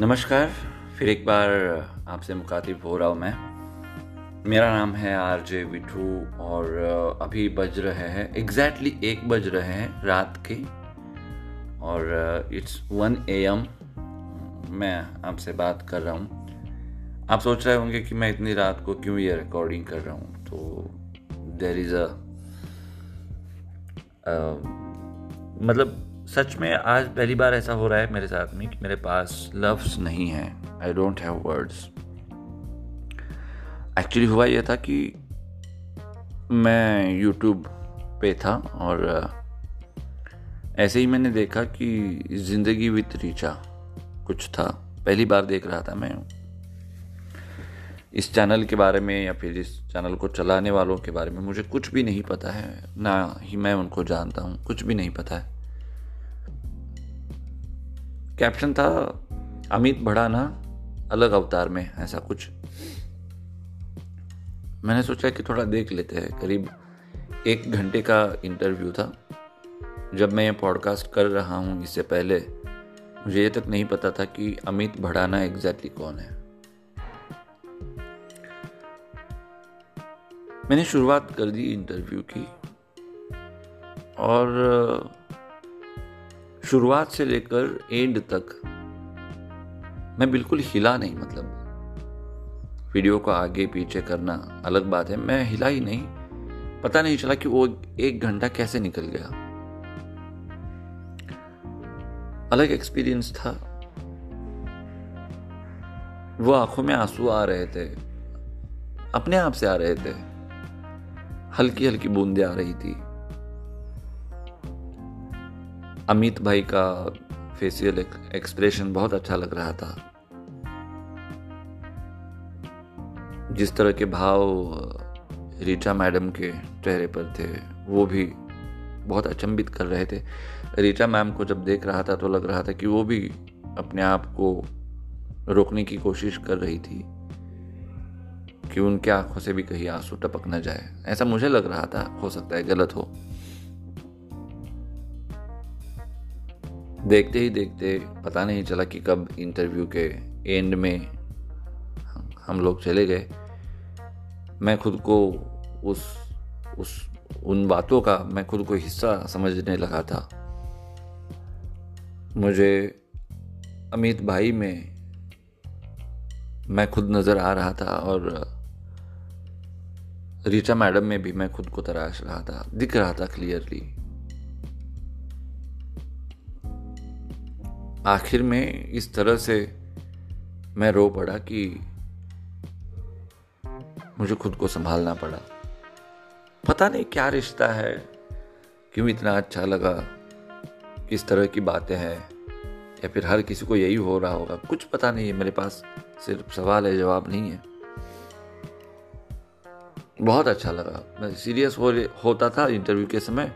नमस्कार, फिर एक बार आपसे मुखातिब हो रहा हूँ मैं। मेरा नाम है आर जे विठू और अभी बज रहे हैं एग्जैक्टली एक बज रहे हैं रात के। और इट्स वन ए एम मैं आपसे बात कर रहा हूँ। आप सोच रहे होंगे कि मैं इतनी रात को क्यों ये रिकॉर्डिंग कर रहा हूँ? तो देर इज़ अ मतलब सच में आज पहली बार ऐसा हो रहा है मेरे साथ में कि मेरे पास लफ्स नहीं है। I don't have words actually हुआ यह था कि मैं यूट्यूब पे था और ऐसे ही मैंने देखा कि ज़िंदगी विद रीचा कुछ था। पहली बार देख रहा था मैं। इस चैनल के बारे में या फिर इस चैनल को चलाने वालों के बारे में मुझे कुछ भी नहीं पता है। ना ही मैं उनको जानता हूँ, कुछ भी नहीं पता है। कैप्शन था, अमित भड़ाना अलग अवतार में ऐसा कुछ। मैंने सोचा कि थोड़ा देख लेते हैं, करीब एक घंटे का इंटरव्यू था। जब मैं ये पॉडकास्ट कर रहा हूँ, इससे पहले मुझे ये तक नहीं पता था कि अमित भड़ाना एग्जैक्टली कौन है। मैंने शुरुआत कर दी इंटरव्यू की और शुरुआत से लेकर एंड तक मैं बिल्कुल हिला नहीं मतलब वीडियो को आगे पीछे करना अलग बात है। मैं हिला ही नहीं। पता नहीं चला कि वो एक घंटा कैसे निकल गया। अलग एक्सपीरियंस था। वो आँखों में आँसू आ रहे थे। अपने आप से आ रहे थे। हल्की हल्की बूंदे आ रही थी। अमित भाई का फेसियल एक्सप्रेशन बहुत अच्छा लग रहा था। जिस तरह के भाव रीचा मैडम के चेहरे पर थे, वो भी बहुत अचंभित कर रहे थे। रीचा मैम को जब देख रहा था तो लग रहा था कि वो भी अपने आप को रोकने की कोशिश कर रही थी, कि उनके आँखों से भी कहीं आँसू टपक न जाए। ऐसा मुझे लग रहा था, हो सकता है गलत हो। देखते ही देखते पता नहीं चला कि कब इंटरव्यू के एंड में हम लोग चले गए। मैं खुद को उस उस, उन बातों का मैं खुद को हिस्सा समझने लगा था। मुझे अमित भाई में मैं खुद नज़र आ रहा था और रीचा मैडम में भी मैं खुद को तराश रहा था, दिख रहा था क्लियरली आखिर में इस तरह से मैं रो पड़ा कि मुझे खुद को संभालना पड़ा। पता नहीं क्या रिश्ता है, क्यों इतना अच्छा लगा, किस तरह की बातें हैं, या फिर हर किसी को यही हो रहा होगा। कुछ पता नहीं है मेरे पास सिर्फ़ सवाल है, जवाब नहीं है। बहुत अच्छा लगा। मैं सीरियस हो होता था इंटरव्यू के समय,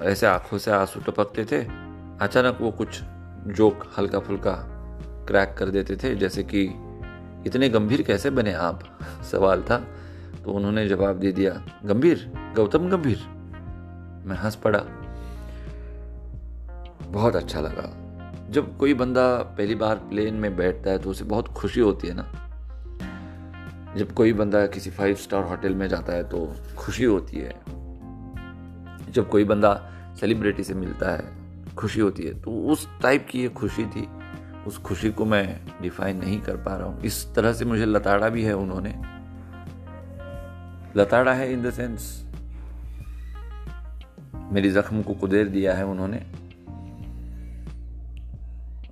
ऐसे आँखों से आँसू टपकते थे। अचानक वो कुछ जोक हल्का फुल्का क्रैक कर देते थे, जैसे कि, इतने गंभीर कैसे बने आप? सवाल था तो उन्होंने जवाब दे दिया, गंभीर? गौतम गंभीर? मैं हंस पड़ा। बहुत अच्छा लगा। जब कोई बंदा पहली बार प्लेन में बैठता है तो उसे बहुत खुशी होती है ना। जब कोई बंदा किसी फाइव स्टार होटल में जाता है तो खुशी होती है। जब कोई बंदा सेलिब्रिटी से मिलता है खुशी होती है। तो उस टाइप की ये खुशी थी। उस खुशी को मैं डिफाइन नहीं कर पा रहा हूँ। इस तरह से मुझे लताड़ा भी है उन्होंने। लताड़ा है इन द सेंस मेरी जख्म को कुदेर दिया है उन्होंने।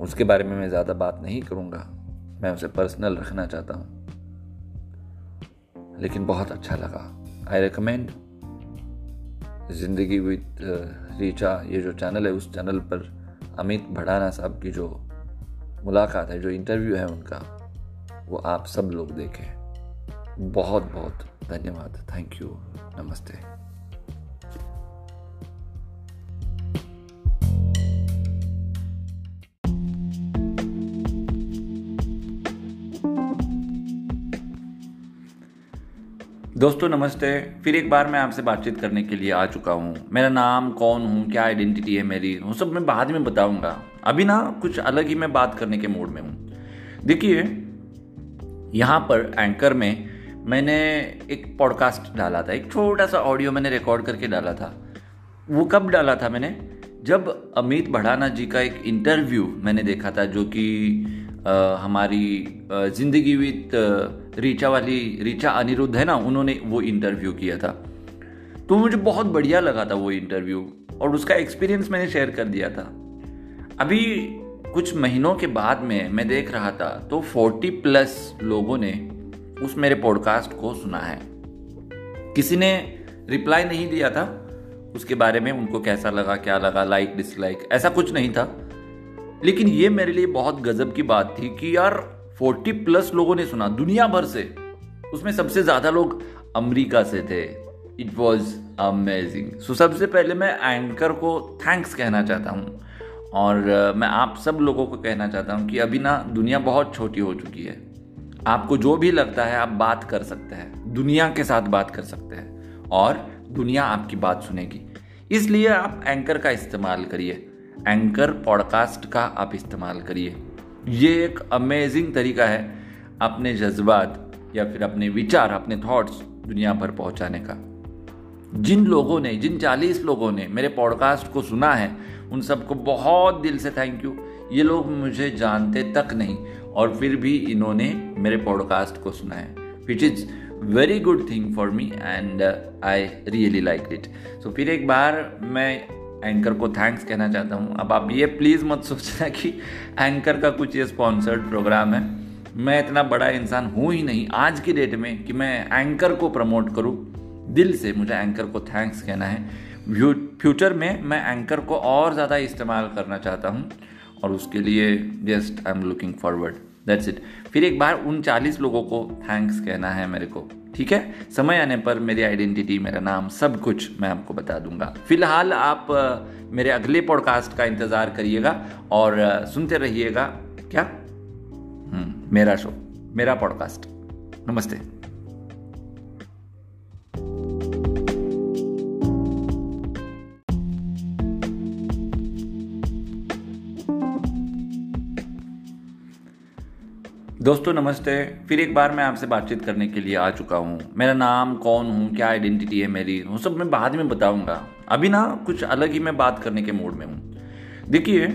उसके बारे में मैं ज़्यादा बात नहीं करूँगा। मैं उसे पर्सनल रखना चाहता हूँ। लेकिन बहुत अच्छा लगा। I recommend Zindagi with Richa, ये जो चैनल है, उस चैनल पर अमित भड़ाना साहब की जो मुलाकात है, जो इंटरव्यू है उनका, वो आप सब लोग देखें। बहुत बहुत धन्यवाद। थैंक यू नमस्ते। दोस्तों, नमस्ते। फिर एक बार मैं आपसे बातचीत करने के लिए आ चुका हूँ। मेरा नाम कौन हूँ? क्या आइडेंटिटी है मेरी? वो सब मैं बाद में बताऊँगा। अभी ना कुछ अलग ही मैं बात करने के मूड में हूँ। देखिए, यहाँ पर एंकर में मैंने एक पॉडकास्ट डाला था। एक छोटा सा ऑडियो मैंने रिकॉर्ड करके डाला था। वो कब डाला था मैंने? जब अमित भड़ाना जी का एक इंटरव्यू मैंने देखा था, जो कि हमारी ज़िंदगी विद रीचा वाली, रीचा अनिरुद्ध है ना, उन्होंने वो इंटरव्यू किया था। तो मुझे बहुत बढ़िया लगा था वो इंटरव्यू और उसका एक्सपीरियंस मैंने शेयर कर दिया था। अभी कुछ महीनों के बाद में मैं देख रहा था तो 40 प्लस लोगों ने उस मेरे पॉडकास्ट को सुना है। किसी ने रिप्लाई नहीं दिया था, उसके बारे में उनको कैसा लगा, क्या लगा लाइक डिसलाइक ऐसा कुछ नहीं था। लेकिन ये मेरे लिए बहुत गजब की बात थी कि यार 40 प्लस लोगों ने सुना, दुनिया भर से। उसमें सबसे ज़्यादा लोग अमेरिका से थे। इट वॉज़ अमेजिंग सो सबसे पहले मैं एंकर को थैंक्स कहना चाहता हूँ। और मैं आप सब लोगों को कहना चाहता हूँ कि अभी ना दुनिया बहुत छोटी हो चुकी है। आपको जो भी लगता है, आप बात कर सकते हैं। दुनिया के साथ बात कर सकते हैं। और दुनिया आपकी बात सुनेगी। इसलिए आप एंकर का इस्तेमाल करिए। एंकर पॉडकास्ट का आप इस्तेमाल करिए। ये एक अमेजिंग तरीका है अपने जज्बात या फिर अपने विचार, अपने थॉट्स दुनिया भर पहुँचाने का। जिन लोगों ने, जिन चालीस लोगों ने मेरे पॉडकास्ट को सुना है, उन सबको बहुत दिल से थैंक यू ये लोग मुझे जानते तक नहीं और फिर भी इन्होंने मेरे पॉडकास्ट को सुना है which is very good thing for me and I really like it so फिर एक बार मैं एंकर को थैंक्स कहना चाहता हूँ। अब आप ये प्लीज़ मत सोचना कि एंकर का कुछ ये स्पॉन्सर्ड प्रोग्राम है। मैं इतना बड़ा इंसान हूँ ही नहीं। आज की डेट में कि मैं एंकर को प्रमोट करूँ, दिल से मुझे एंकर को थैंक्स कहना है। फ्यूचर में मैं एंकर को और ज़्यादा इस्तेमाल करना चाहता हूँ और उसके लिए just I am looking forward that's it फिर एक बार उन चालीस लोगों को थैंक्स कहना है मेरे को। ठीक है? समय आने पर मेरी आइडेंटिटी मेरा नाम सब कुछ मैं आपको बता दूँगा। फ़िलहाल आप मेरे अगले पॉडकास्ट का इंतज़ार करिएगा और सुनते रहिएगा। क्या? हम्म, मेरा शो मेरा पॉडकास्ट नमस्ते। दोस्तों, नमस्ते। फिर एक बार मैं आपसे बातचीत करने के लिए आ चुका हूँ। मेरा नाम, कौन हूँ, क्या आइडेंटिटी है मेरी, वो सब मैं बाद में बताऊँगा। अभी ना, कुछ अलग ही मैं बात करने के मूड में हूँ। देखिए,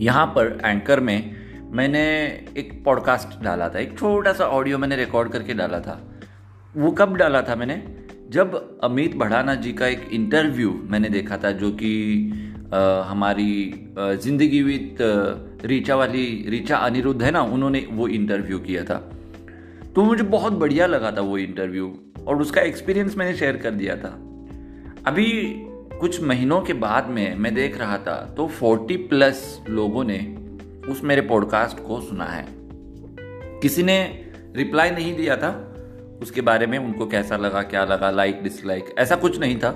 यहाँ पर एंकर में मैंने एक पॉडकास्ट डाला था। एक छोटा सा ऑडियो मैंने रिकॉर्ड करके डाला था। वो कब डाला था मैंने? जब अमित भड़ाना जी का एक इंटरव्यू मैंने देखा था, जो कि हमारी ज़िंदगी विद रीचा वाली, रीचा अनिरुद्ध है ना, उन्होंने वो इंटरव्यू किया था। तो मुझे बहुत बढ़िया लगा था वो इंटरव्यू और उसका एक्सपीरियंस मैंने शेयर कर दिया था। अभी कुछ महीनों के बाद में मैं देख रहा था तो 40 प्लस लोगों ने उस मेरे पॉडकास्ट को सुना है। किसी ने रिप्लाई नहीं दिया था, उसके बारे में उनको कैसा लगा, क्या लगा लाइक डिसलाइक ऐसा कुछ नहीं था।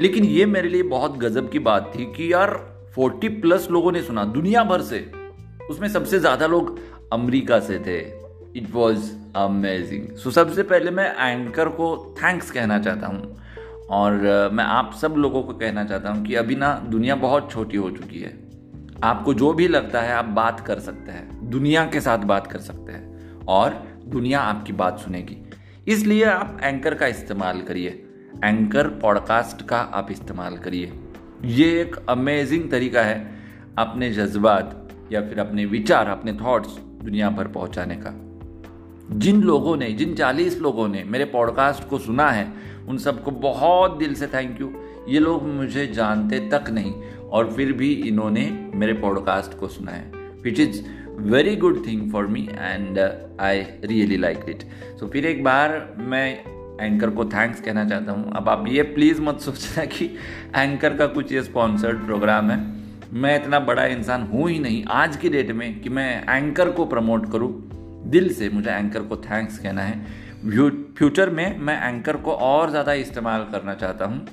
लेकिन ये मेरे लिए बहुत गजब की बात थी कि यार 40 प्लस लोगों ने सुना, दुनिया भर से। उसमें सबसे ज़्यादा लोग अमेरिका से थे। इट वॉज़ अमेजिंग सो सबसे पहले मैं एंकर को थैंक्स कहना चाहता हूँ। और मैं आप सब लोगों को कहना चाहता हूँ कि अभी ना दुनिया बहुत छोटी हो चुकी है। आपको जो भी लगता है, आप बात कर सकते हैं। दुनिया के साथ बात कर सकते हैं। और दुनिया आपकी बात सुनेगी। इसलिए आप एंकर का इस्तेमाल करिए। एंकर पॉडकास्ट का आप इस्तेमाल करिए। ये एक अमेजिंग तरीका है अपने जज्बात या फिर अपने विचार, अपने थॉट्स दुनिया भर पहुँचाने का। जिन लोगों ने, जिन चालीस लोगों ने मेरे पॉडकास्ट को सुना है, उन सबको बहुत दिल से थैंक यू ये लोग मुझे जानते तक नहीं और फिर भी इन्होंने मेरे पॉडकास्ट को सुना है which is very good thing for me and I really like it so फिर एक बार मैं एंकर को थैंक्स कहना चाहता हूँ। अब आप ये प्लीज़ मत सोचना कि एंकर का कुछ ये स्पॉन्सर्ड प्रोग्राम है। मैं इतना बड़ा इंसान हूँ ही नहीं। आज की डेट में कि मैं एंकर को प्रमोट करूँ, दिल से मुझे एंकर को थैंक्स कहना है। फ्यूचर में मैं एंकर को और ज़्यादा इस्तेमाल करना चाहता हूँ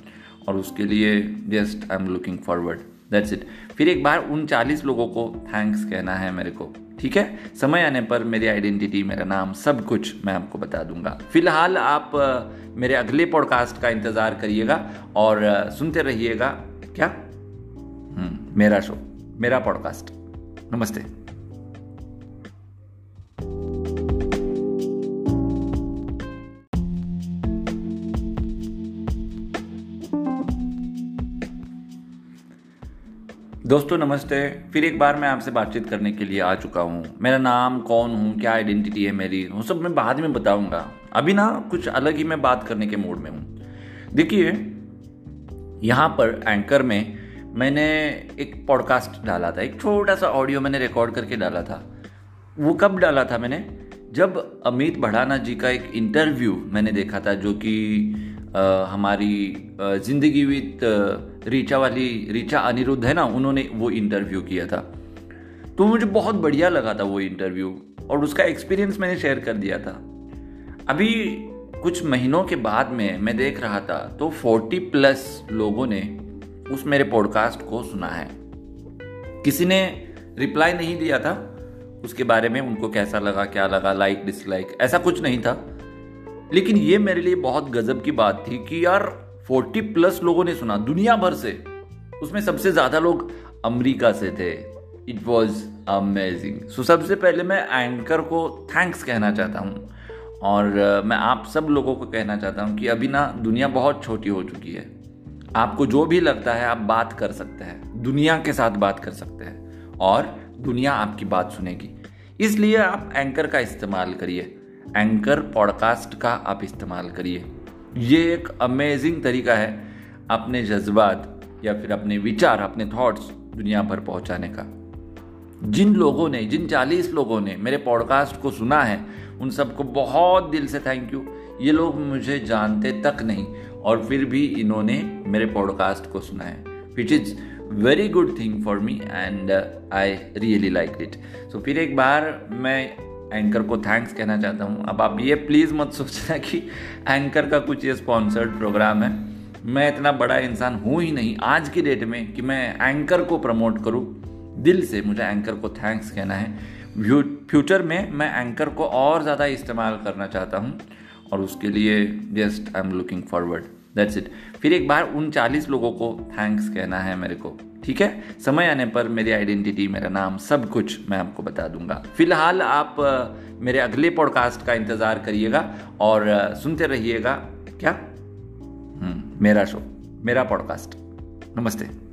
और उसके लिए just I am looking forward that's it फिर एक बार उन चालीस लोगों को थैंक्स कहना है मेरे को। ठीक है? समय आने पर मेरी आइडेंटिटी मेरा नाम सब कुछ मैं आपको बता दूँगा। फ़िलहाल आप मेरे अगले पॉडकास्ट का इंतज़ार करिएगा और सुनते रहिएगा। क्या? हम्म, मेरा शो मेरा पॉडकास्ट नमस्ते। दोस्तों, नमस्ते। फिर एक बार मैं आपसे बातचीत करने के लिए आ चुका हूँ। मेरा नाम, कौन हूँ, क्या आइडेंटिटी है मेरी, वो सब मैं बाद में बताऊँगा। अभी ना, कुछ अलग ही मैं बात करने के मूड में हूँ। देखिए, यहाँ पर एंकर में मैंने एक पॉडकास्ट डाला था। एक छोटा सा ऑडियो मैंने रिकॉर्ड करके डाला था। वो कब डाला था मैंने? जब अमित भड़ाना जी का एक इंटरव्यू मैंने देखा था, जो कि हमारी ज़िंदगी विद रीचा वाली, रीचा अनिरुद्ध है ना, उन्होंने वो इंटरव्यू किया था। तो मुझे बहुत बढ़िया लगा था वो इंटरव्यू और उसका एक्सपीरियंस मैंने शेयर कर दिया था। अभी कुछ महीनों के बाद में मैं देख रहा था तो 40 प्लस लोगों ने उस मेरे पॉडकास्ट को सुना है। किसी ने रिप्लाई नहीं दिया था, उसके बारे में उनको कैसा लगा, क्या लगा लाइक डिसलाइक ऐसा कुछ नहीं था। लेकिन ये मेरे लिए बहुत गजब की बात थी कि यार 40 प्लस लोगों ने सुना, दुनिया भर से। उसमें सबसे ज़्यादा लोग अमेरिका से थे। इट वॉज़ अमेजिंग सो सबसे पहले मैं एंकर को थैंक्स कहना चाहता हूँ। और मैं आप सब लोगों को कहना चाहता हूँ कि अभी ना, दुनिया बहुत छोटी हो चुकी है। आपको जो भी लगता है, आप बात कर सकते हैं। दुनिया के साथ बात कर सकते हैं। और, दुनिया आपकी बात सुनेगी। इसलिए आप एंकर का इस्तेमाल करिए। एंकर पॉडकास्ट का आप इस्तेमाल करिए। ये एक अमेजिंग तरीका है अपने जज्बात या फिर अपने विचार, अपने थॉट्स दुनिया भर पहुँचाने का। जिन लोगों ने, जिन चालीस लोगों ने मेरे पॉडकास्ट को सुना है, उन सबको बहुत दिल से थैंक यू ये लोग मुझे जानते तक नहीं और फिर भी इन्होंने मेरे पॉडकास्ट को सुना है which is very good thing for me and I really like it so फिर एक बार मैं एंकर को थैंक्स कहना चाहता हूँ। अब आप ये प्लीज़ मत सोचना कि एंकर का कुछ ये स्पॉन्सर्ड प्रोग्राम है। मैं इतना बड़ा इंसान हूँ ही नहीं। आज की डेट में कि मैं एंकर को प्रमोट करूँ, दिल से मुझे एंकर को थैंक्स कहना है। फ्यूचर में मैं एंकर को और ज़्यादा इस्तेमाल करना चाहता हूँ और उसके लिए just I am looking forward that's it फिर एक बार उन चालीस लोगों को थैंक्स कहना है मेरे को। ठीक है? समय आने पर मेरी आइडेंटिटी मेरा नाम सब कुछ मैं आपको बता दूँगा। फ़िलहाल आप मेरे अगले पॉडकास्ट का इंतज़ार करिएगा और सुनते रहिएगा। क्या? हम्म, मेरा शो मेरा पॉडकास्ट नमस्ते।